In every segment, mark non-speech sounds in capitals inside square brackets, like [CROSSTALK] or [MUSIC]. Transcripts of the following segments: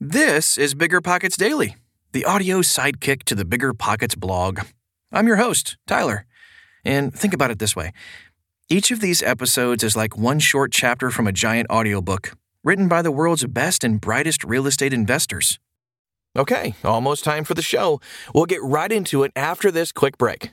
This is Bigger Pockets Daily, the audio sidekick to the Bigger Pockets blog. I'm your host, Tyler. And think about it this way each of these episodes is like one short chapter from a giant audiobook written by the world's best and brightest real estate investors. Okay, almost time for the show. We'll get right into it after this quick break.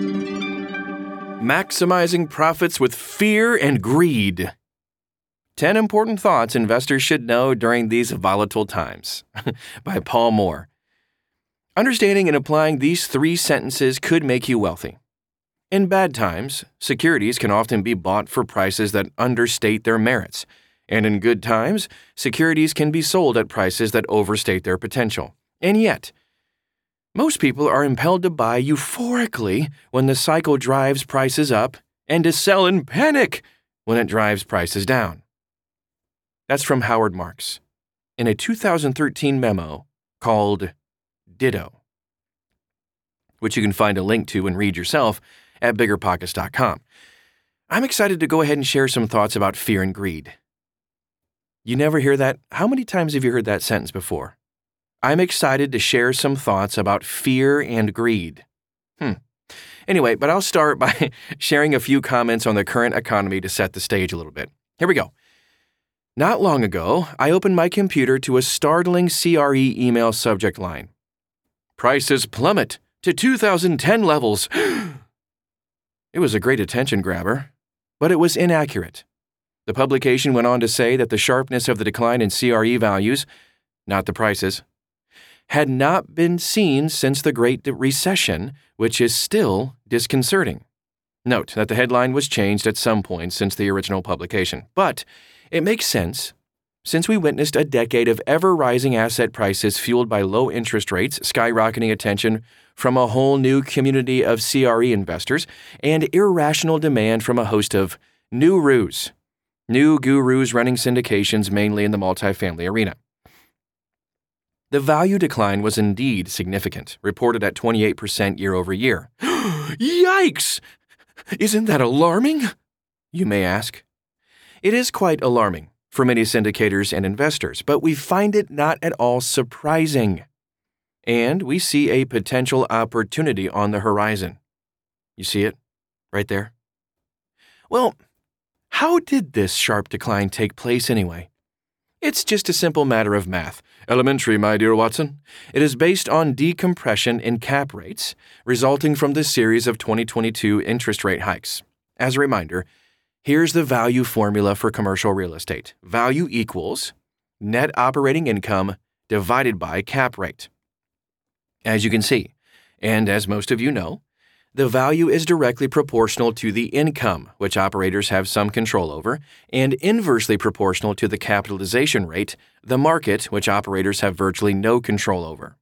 Maximizing profits with fear and greed. 10 important thoughts investors should know during these volatile times [LAUGHS] by Paul Moore. Understanding and applying these three sentences could make you wealthy. In bad times, securities can often be bought for prices that understate their merits, and in good times, securities can be sold at prices that overstate their potential. And yet, most people are impelled to buy euphorically when the cycle drives prices up and to sell in panic when it drives prices down. That's from Howard Marks in a 2013 memo called Ditto, which you can find a link to and read yourself at biggerpockets.com. I'm excited to go ahead and share some thoughts about fear and greed. You never hear that? How many times have you heard that sentence before? I'm excited to share some thoughts about fear and greed. Hmm. Anyway, but I'll start by [LAUGHS] sharing a few comments on the current economy to set the stage a little bit. Here we go. Not long ago, I opened my computer to a startling CRE email subject line Prices plummet to 2010 levels. [GASPS] it was a great attention grabber, but it was inaccurate. The publication went on to say that the sharpness of the decline in CRE values, not the prices, had not been seen since the Great Recession, which is still disconcerting. Note that the headline was changed at some point since the original publication, but it makes sense since we witnessed a decade of ever rising asset prices fueled by low interest rates, skyrocketing attention from a whole new community of CRE investors, and irrational demand from a host of new ruse, new gurus running syndications mainly in the multifamily arena. The value decline was indeed significant, reported at 28% year over year. [GASPS] Yikes! Isn't that alarming? You may ask. It is quite alarming for many syndicators and investors, but we find it not at all surprising. And we see a potential opportunity on the horizon. You see it? Right there? Well, how did this sharp decline take place anyway? It's just a simple matter of math. Elementary, my dear Watson. It is based on decompression in cap rates resulting from the series of 2022 interest rate hikes. As a reminder, here's the value formula for commercial real estate value equals net operating income divided by cap rate. As you can see, and as most of you know, the value is directly proportional to the income, which operators have some control over, and inversely proportional to the capitalization rate, the market, which operators have virtually no control over.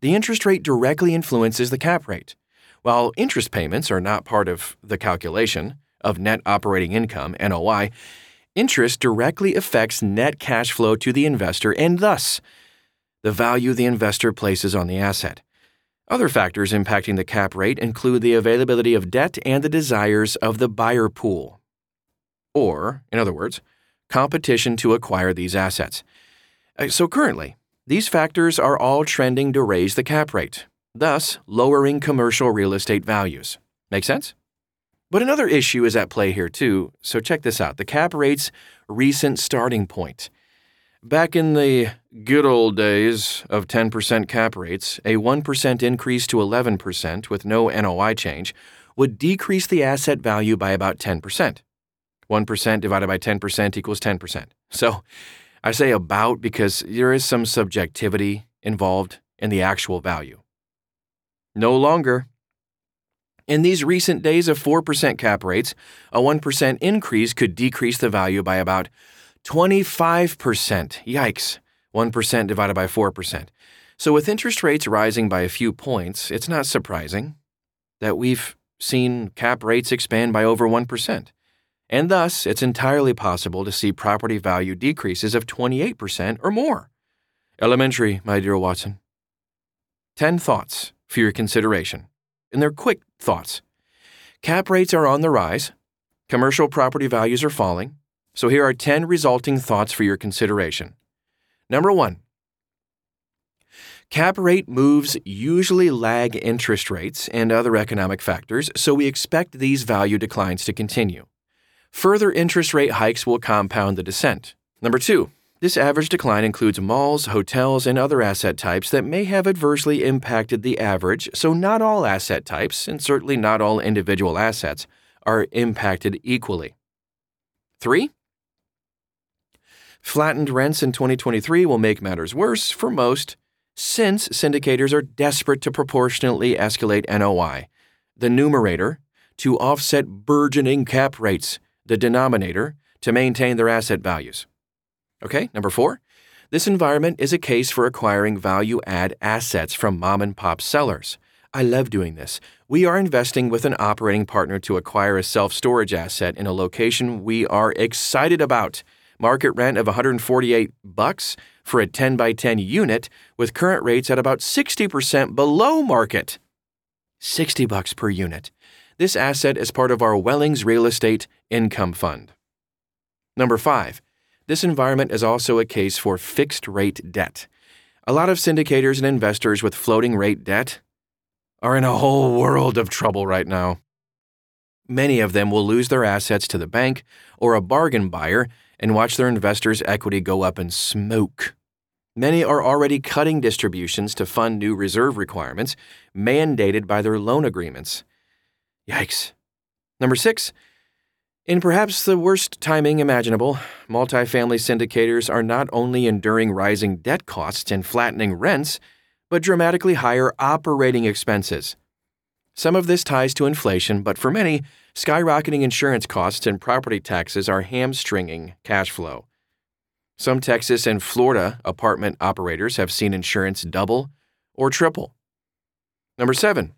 The interest rate directly influences the cap rate. While interest payments are not part of the calculation of net operating income, NOI, interest directly affects net cash flow to the investor and thus the value the investor places on the asset. Other factors impacting the cap rate include the availability of debt and the desires of the buyer pool. Or, in other words, competition to acquire these assets. Uh, so currently, these factors are all trending to raise the cap rate, thus lowering commercial real estate values. Make sense? But another issue is at play here too, so check this out the cap rate's recent starting point. Back in the good old days of 10% cap rates, a 1% increase to 11% with no NOI change would decrease the asset value by about 10%. 1% divided by 10% equals 10%. So I say about because there is some subjectivity involved in the actual value. No longer. In these recent days of 4% cap rates, a 1% increase could decrease the value by about 25%. Yikes. 1% divided by 4%. So, with interest rates rising by a few points, it's not surprising that we've seen cap rates expand by over 1%. And thus, it's entirely possible to see property value decreases of 28% or more. Elementary, my dear Watson. 10 thoughts for your consideration. And they're quick thoughts. Cap rates are on the rise, commercial property values are falling, so here are 10 resulting thoughts for your consideration. Number one, cap rate moves usually lag interest rates and other economic factors, so we expect these value declines to continue. Further interest rate hikes will compound the descent. Number two, this average decline includes malls, hotels, and other asset types that may have adversely impacted the average, so not all asset types, and certainly not all individual assets, are impacted equally. Three, Flattened rents in 2023 will make matters worse for most, since syndicators are desperate to proportionately escalate NOI, the numerator, to offset burgeoning cap rates, the denominator, to maintain their asset values. Okay, number four. This environment is a case for acquiring value add assets from mom and pop sellers. I love doing this. We are investing with an operating partner to acquire a self storage asset in a location we are excited about market rent of 148 bucks for a 10 by 10 unit with current rates at about 60% below market. 60 bucks per unit. This asset is part of our Wellings Real Estate Income Fund. Number 5. This environment is also a case for fixed rate debt. A lot of syndicators and investors with floating rate debt are in a whole world of trouble right now. Many of them will lose their assets to the bank or a bargain buyer and watch their investors' equity go up in smoke. Many are already cutting distributions to fund new reserve requirements mandated by their loan agreements. Yikes. Number six, in perhaps the worst timing imaginable, multifamily syndicators are not only enduring rising debt costs and flattening rents, but dramatically higher operating expenses. Some of this ties to inflation, but for many, skyrocketing insurance costs and property taxes are hamstringing cash flow. Some Texas and Florida apartment operators have seen insurance double or triple. Number seven,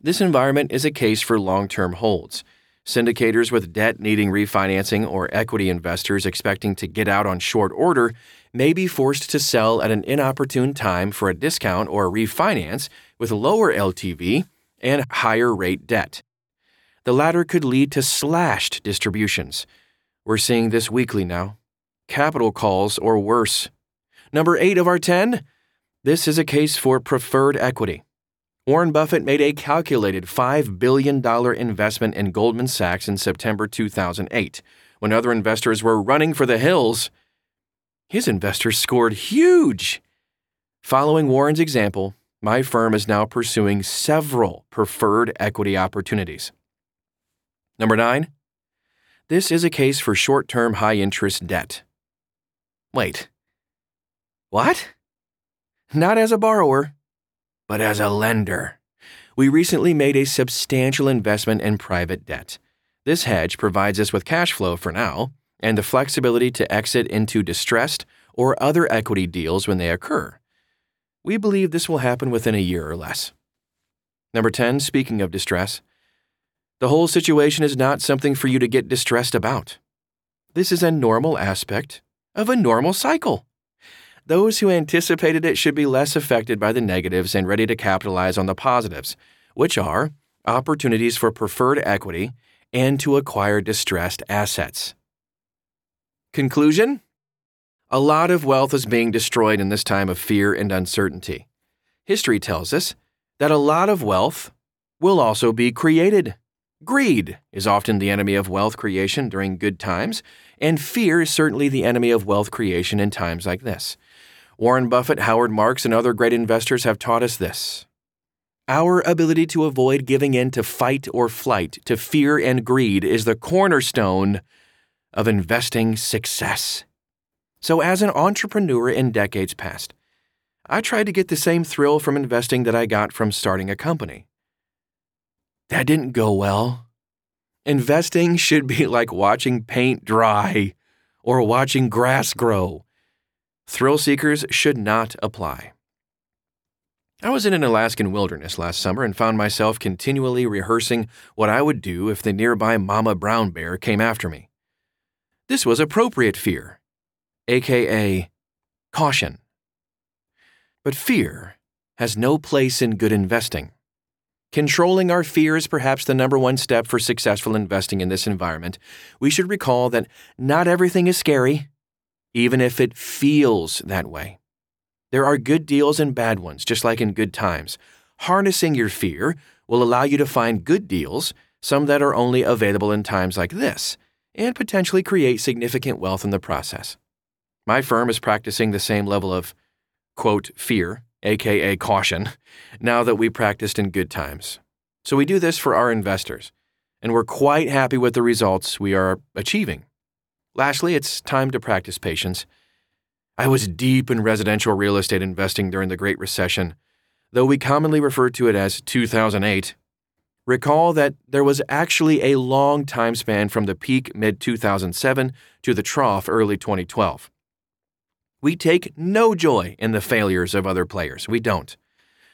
this environment is a case for long term holds. Syndicators with debt needing refinancing or equity investors expecting to get out on short order may be forced to sell at an inopportune time for a discount or a refinance with lower LTV and higher rate debt. The latter could lead to slashed distributions. We're seeing this weekly now. Capital calls or worse. Number 8 of our 10. This is a case for preferred equity. Warren Buffett made a calculated $5 billion investment in Goldman Sachs in September 2008, when other investors were running for the hills. His investors scored huge. Following Warren's example, my firm is now pursuing several preferred equity opportunities. Number nine, this is a case for short term high interest debt. Wait, what? Not as a borrower, but as a lender. We recently made a substantial investment in private debt. This hedge provides us with cash flow for now and the flexibility to exit into distressed or other equity deals when they occur. We believe this will happen within a year or less. Number 10, speaking of distress, the whole situation is not something for you to get distressed about. This is a normal aspect of a normal cycle. Those who anticipated it should be less affected by the negatives and ready to capitalize on the positives, which are opportunities for preferred equity and to acquire distressed assets. Conclusion a lot of wealth is being destroyed in this time of fear and uncertainty. History tells us that a lot of wealth will also be created. Greed is often the enemy of wealth creation during good times, and fear is certainly the enemy of wealth creation in times like this. Warren Buffett, Howard Marks, and other great investors have taught us this. Our ability to avoid giving in to fight or flight, to fear and greed, is the cornerstone of investing success. So, as an entrepreneur in decades past, I tried to get the same thrill from investing that I got from starting a company. That didn't go well. Investing should be like watching paint dry or watching grass grow. Thrill seekers should not apply. I was in an Alaskan wilderness last summer and found myself continually rehearsing what I would do if the nearby mama brown bear came after me. This was appropriate fear aka caution. But fear has no place in good investing. Controlling our fear is perhaps the number one step for successful investing in this environment. We should recall that not everything is scary, even if it feels that way. There are good deals and bad ones, just like in good times. Harnessing your fear will allow you to find good deals, some that are only available in times like this, and potentially create significant wealth in the process. My firm is practicing the same level of, quote, fear, aka caution, [LAUGHS] now that we practiced in good times. So we do this for our investors, and we're quite happy with the results we are achieving. Lastly, it's time to practice patience. I was deep in residential real estate investing during the Great Recession, though we commonly refer to it as 2008. Recall that there was actually a long time span from the peak mid 2007 to the trough early 2012. We take no joy in the failures of other players. We don't.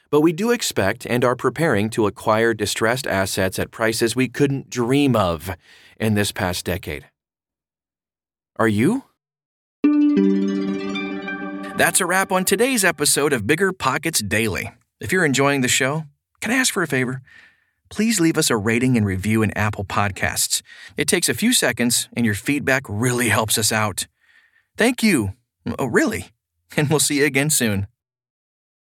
But we do expect and are preparing to acquire distressed assets at prices we couldn't dream of in this past decade. Are you? That's a wrap on today's episode of Bigger Pockets Daily. If you're enjoying the show, can I ask for a favor? Please leave us a rating and review in Apple Podcasts. It takes a few seconds, and your feedback really helps us out. Thank you. Oh, really? And we'll see you again soon.